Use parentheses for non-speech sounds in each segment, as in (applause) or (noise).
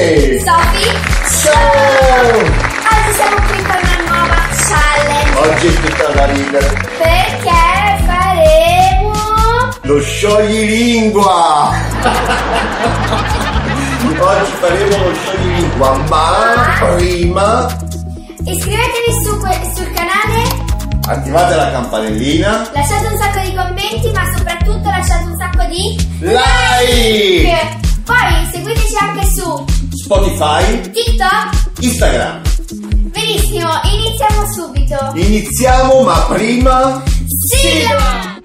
Sophie Show! Oggi siamo qui con una nuova challenge Oggi è tutta da ridere. perché faremo Lo scioglilingua! Oggi faremo lo scioglilingua, ma prima iscrivetevi su que- sul canale attivate la campanellina. lasciate un sacco di commenti ma soprattutto lasciate un sacco di Like! poi seguiteci anche su Spotify, TikTok Instagram. benissimo iniziamo subito Iniziamo, ma prima sigla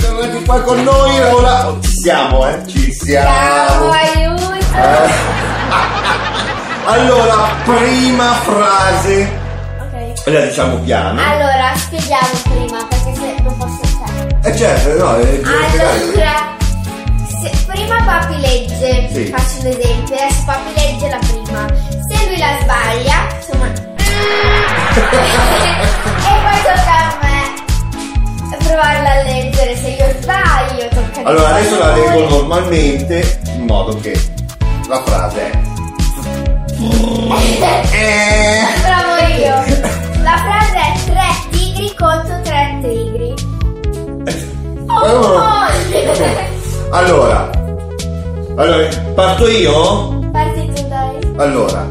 Tornati qua con noi, ora ci siamo, eh? Ci Ciao, siamo. aiuto Eh. Allora, prima frase. ok La diciamo piano. allora spieghiamo prima perché se non posso stare Eh certo, no, è Allora, se prima Papi legge, Sì. faccio un esempio, adesso Papi legge la prima. Se lui la sbaglia, insomma. (laughs) e poi tocca a me provarla a leggere. Se io sbaglio, tocca a Allora, adesso la leggo normalmente, in modo che la frase è. Eh. Bravo io. La frase è tre tigri contro tre tigri. Oh. (laughs) Allora, allora, parto io? Parti tu dai. Allora,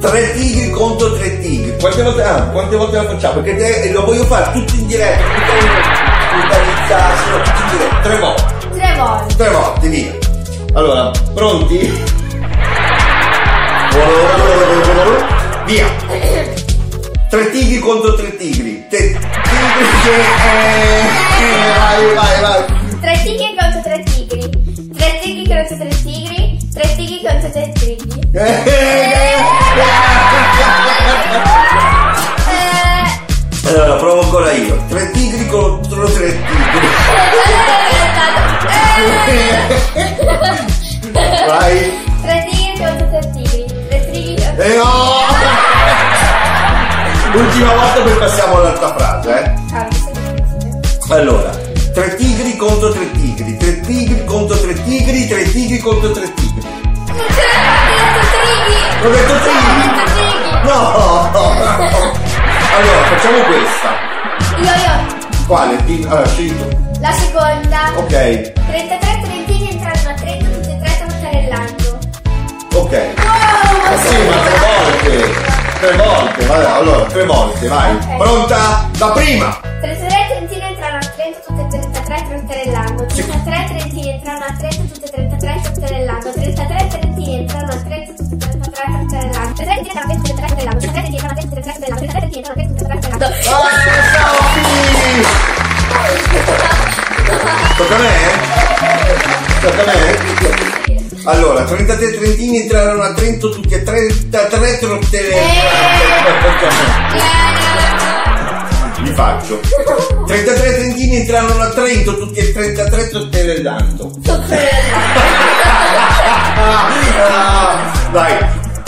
tre tigri contro tre tigri. Quante volte, ah, quante volte la facciamo? Perché te- lo voglio fare tutto in diretta, tutto organizzato, tutto in diretta. Tre volte, Tre volte. tre volte, via. Allora, pronti? Via. Tre tigri contro tre tigri. Tre tigri che... eh, vai, vai, vai. Tre tigri contro tre tigri. Tre tigri contro tre tigri. Tre tigri contro tre tigri. Eh, Allora, provo ancora io. Tre tigri contro tre tigri. Vai. Ultima volta poi passiamo all'altra frase, eh. Allora, tre tigri contro tre tigri, tre tigri contro tre tigri, tre tigri contro tre tigri. Non ce l'ho fatto, Ho detto ho tigri? detto tigri. No! Allora, facciamo questa. Io, io. Quale? Allora, scegli tu. La seconda. Ok, 33 trentini entrano a 30 tutti e tre trottarellando. ok. Wow! Sì, ma tre volte. Tre volte, vai, allora, tre volte, vai. Ok. Pronta? La prima! 33 trentini entrano a 30 tutte e 33 trottarellando. 33 trentini entrano a 30 tutte e 33 trottarellando. 33 trentini entrano a 30 tutte e 33 trottarellando. 33 trentini entrano a 30 tutte e 33 trottarellando. 33 trentini entrano a 30 tutte e 33 trottarellando. 33 trentini entrano a 30 tutte e 33 trottarellando. Ah, Sophie! Tocca a me? Tocca a me? Allora, 33 trentini entrarono a Trento tutti e 33 trottele. Vi faccio. 33 trentini entrarono a Trento tutti e 33 trottelellando. Vai,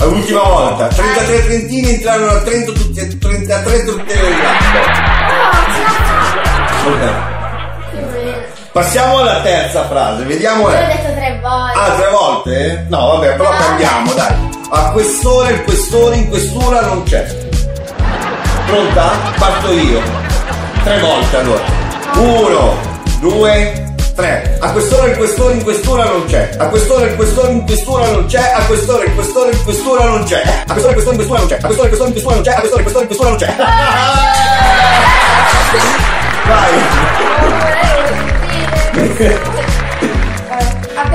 l'ultima volta. 33 trentini entrarono a Trento tutti e 33 trottelellando. Ok. Passiamo alla terza frase, vediamo. Io ho detto tre volte. Ah, tre volte? No, vabbè, però cambiamo, dai. A quest'ora il questore in quest'ora non c'è. Pronta? Parto io. Tre volte allora. Uno, due, tre. A quest'ora il questore in quest'ora non c'è. A quest'ora il questore in quest'ora non c'è. A quest'ora il questore in quest'ora non c'è. A quest'ora il questore in quest'ora non c'è. A quest'ora il questore in quest'ora non c'è. A quest'ora il questore in quest'ora non c'è. Vai.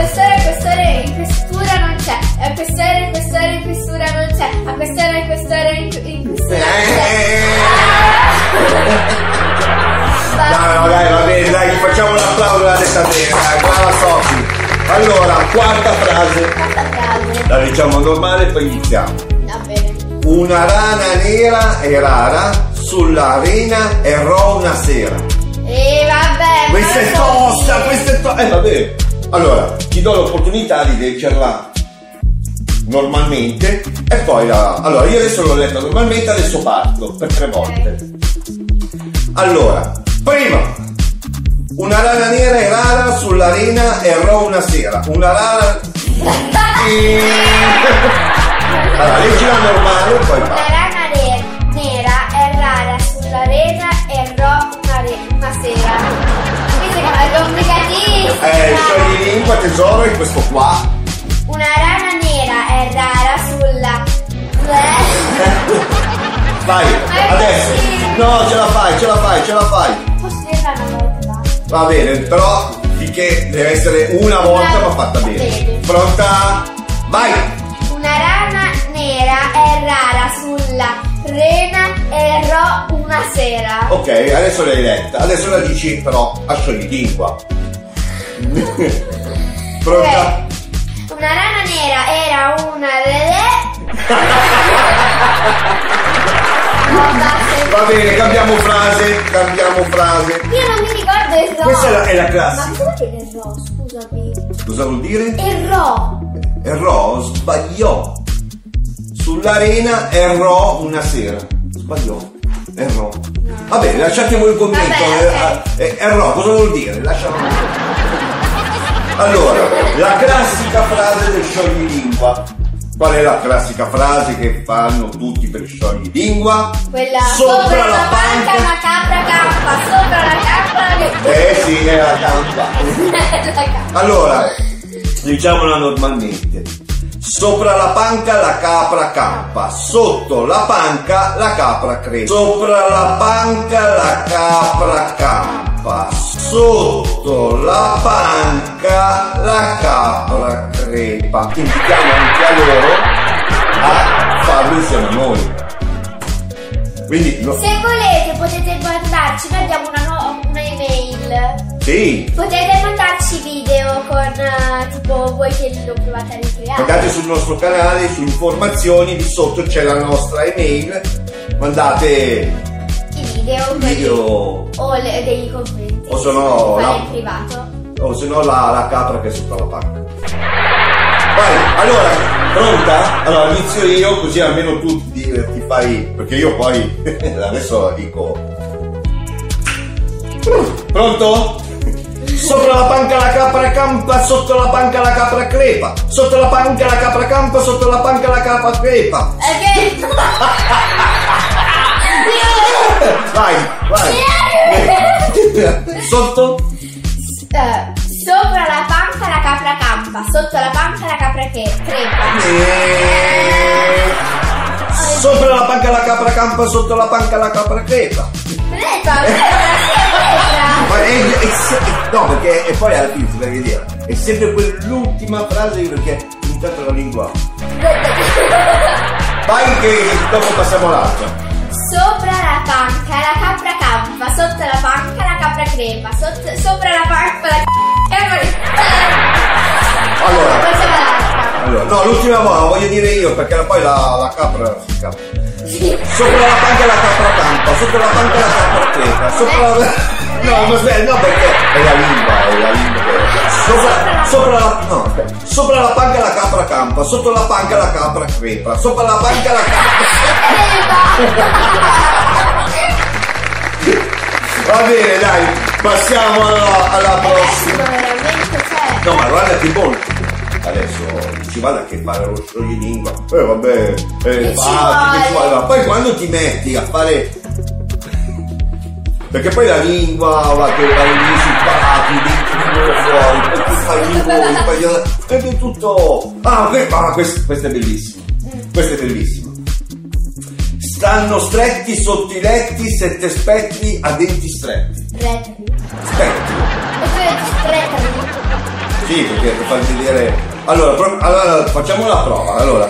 Quest'ora il questore in questura non c'è. A quest'ora il questore in questura non c'è. A quest'ora il questore in, in questura non c'è. Dai, no, dai, va bene, dai, facciamo un applauso alla testa dai, brava Sofi. Allora, quarta frase. Quarta frase. La diciamo normale e poi iniziamo. Va bene. Una rana nera e rara sull'arena errò una sera. E vabbè. Questa è tosta, questa è tosta. Eh, vabbè. Allora, ti do l'opportunità di leggerla normalmente e poi la... Allora, io adesso l'ho letta normalmente, adesso parto per tre volte. Allora, prima, una rana nera e rara sull'arena errò una sera. Una rana... (laughs) allora, leggila normale e poi Una parto. rana ne- nera è rara sull'arena e ro una, re- una sera. È. Eh, sciogli lingua tesoro in questo qua. Una rana nera è rara sulla... Vai, è adesso. No, ce la fai, ce la fai, ce la fai. Posso dirla una volta? Va bene, però finché deve essere una volta ma fatta bene. Bene. Pronta? Vai! Una rana nera è rara sulla rena e ro una sera. Ok, adesso l'hai letta. Adesso la dici però a scioglilingua. (laughs) Pronta? Ok. Una rana nera era una. No, basta. Va bene, cambiamo frase, cambiamo frase. Io non mi ricordo il ro. Questa è la, è la Ma classica. cosa vuol dire ro? Scusami. Cosa vuol dire? Ro. Errò, sbagliò. Sull'arena errò una sera. Sbagliò. Errò. Va bene, lasciate voi il commento. Vabbè, Eh, eh, errò, cosa vuol dire? Lasciamo. Allora, la classica frase del scioglilingua. Qual è la classica frase che fanno tutti per scioglilingua? Quella sopra, la panca una capra campa, sopra la capra le... Eh sì, è la (laughs) la capra. Allora, diciamola normalmente. Sopra la panca la capra campa, sotto la panca la capra crepa. Sopra la panca la capra campa, sotto la panca la capra crepa. Invitiamo anche a loro a farlo insieme a noi. Quindi, no- Se volete potete mandarci, noi abbiamo una, no- una email. sì, Potete mandarci video con eh, tipo voi che lo provate a ricreare. Andate sul nostro canale, su informazioni, lì sotto c'è la nostra email, mandate video, video o le- degli commenti. O se no, Fare la- in privato. o se no la, la capra che è sotto la panca. Vai, allora, pronta? Allora inizio io così almeno tu ti, ti fai, perché io poi (laughs) adesso dico. Pronto? Sopra la panca la capra campa, sotto la panca la capra crepa. Sotto la panca la capra campa, sotto la panca la capra crepa. Ok. (laughs) Vai, vai. (laughs) Sotto? Eh, sopra la panca la capra campa, sotto la panca la capra che crepa. Eh, Sopra la panca la capra campa, sotto la panca la capra crepa. Crepa, (laughs) crepa, è, è se- no, perché e poi alla fine si deve vedere. È sempre quell'ultima frase perché intanto la lingua. crepa. (laughs) Vai che dopo passiamo all'altra. Sopra la panca la capra campa, sotto la panca la capra crepa, sotto- sopra la panca la capra no, l'ultima volta voglio dire io perché poi la, la capra si scappa. Sopra la panca la capra campa, sotto la panca la capra crepa, sopra la... No, ma aspetta, no perché è la lingua, è la lingua. Sopra, sopra la... No. Sopra la panca la capra campa, sotto la panca la capra crepa, sopra la panca la capra... (laughs) Va bene, dai, passiamo alla, alla prossima. C'è. No, ma guarda che buono. Adesso ci vada a che fare lo scioglilingua. Eh vabbè, eh, fatti, ci. Ma poi quando ti metti a fare. Perché poi la lingua va che vai lì sui palati, fuori, poi tu fai io- ed è tutto. Ah, ah, questo, questo è bellissimo. Questo è bellissimo. Stanno stretti sotto i letti sette spettri a denti stretti. Retri. Spettri. Retri. Sì, perché per far vedere. Allora, pro- allora, facciamo la prova. Allora,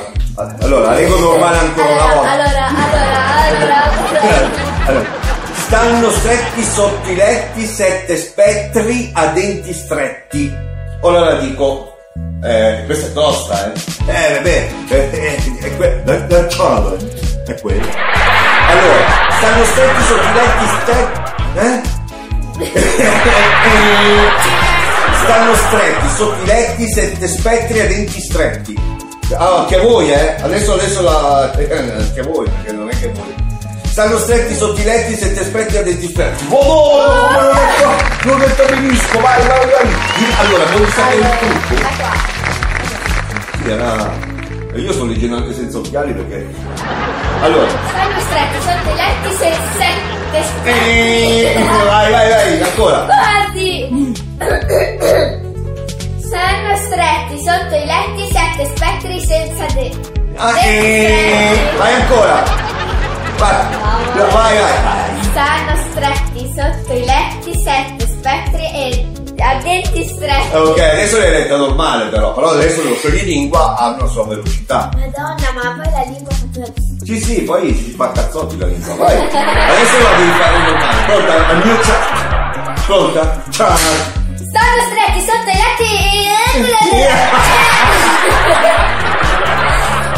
allora, leggo normale ancora una Allora, volta. allora, allora, allora. Allora, Stanno stretti sotto i letti sette spettri a denti stretti. Ora la dico. Eh, questa è tosta, eh. Eh, vabbè, eh, eh, è que- da ciao, eh. È quello. Allora, stanno stretti sotto i letti stretti. Eh? (laughs) Stanno stretti sotto i letti sette spettri a denti stretti. Ah, anche voi, eh? Adesso, adesso la... eh, Anche voi, perché non è che voi. Stanno stretti sotto i letti se ti aspetti a denti stretti. Oh, no, no, non è qua, non è benissimo, vai, vai, vai. Allora, vuoi sapere il trucco? Sì, era... e Io sto leggendo anche senza occhiali perché... Allora... Stanno stretti sotto i letti se sette spettri. vai, vai, vai, ancora. Sette spettri senza denti. Ah, eh, vai ancora. Vai, vai, vai. Stanno stretti sotto i letti sette spettri e a denti stretti. Ok, adesso l'hai letta normale però, però adesso lo scioglilingua ha una sua velocità. Madonna, ma poi la lingua fa. Sì, sì, poi si fa cazzotti la lingua, vai. Adesso la devi fare normale. Pronta? Al mio ciao. Pronta? Ciao. Stanno stretti sotto i letti. (laughs)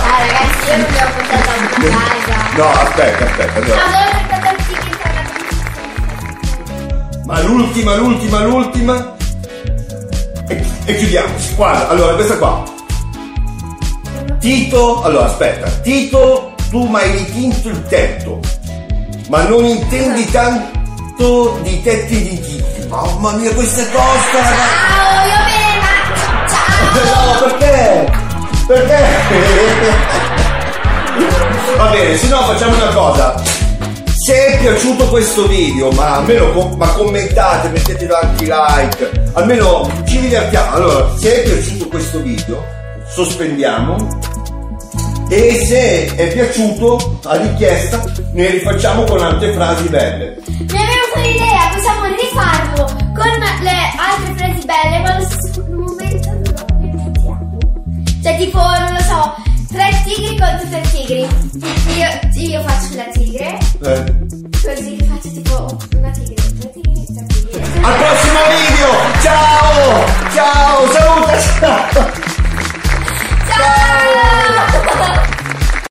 Ah ragazzi, io non li ho portato a casa. No, aspetta, aspetta. No, Ma l'ultima, l'ultima, l'ultima. E, e chiudiamo. Guarda, allora questa qua. Tito, allora aspetta, Tito, tu mi hai ritinto il tetto, ma non intendi tanto di tetti di Titi. Mamma mia, questa è tosta, ragazzi. No, perché? Perché? Va bene, se no facciamo una cosa. Se è piaciuto questo video, ma almeno com- ma commentate, mettete tanti like, almeno ci divertiamo. Allora, se è piaciuto questo video, sospendiamo. E se è piaciuto, a richiesta, ne rifacciamo con altre frasi belle. Mi è venuta un'idea, possiamo rifarlo tre tigri. Io, io faccio la tigre, Eh.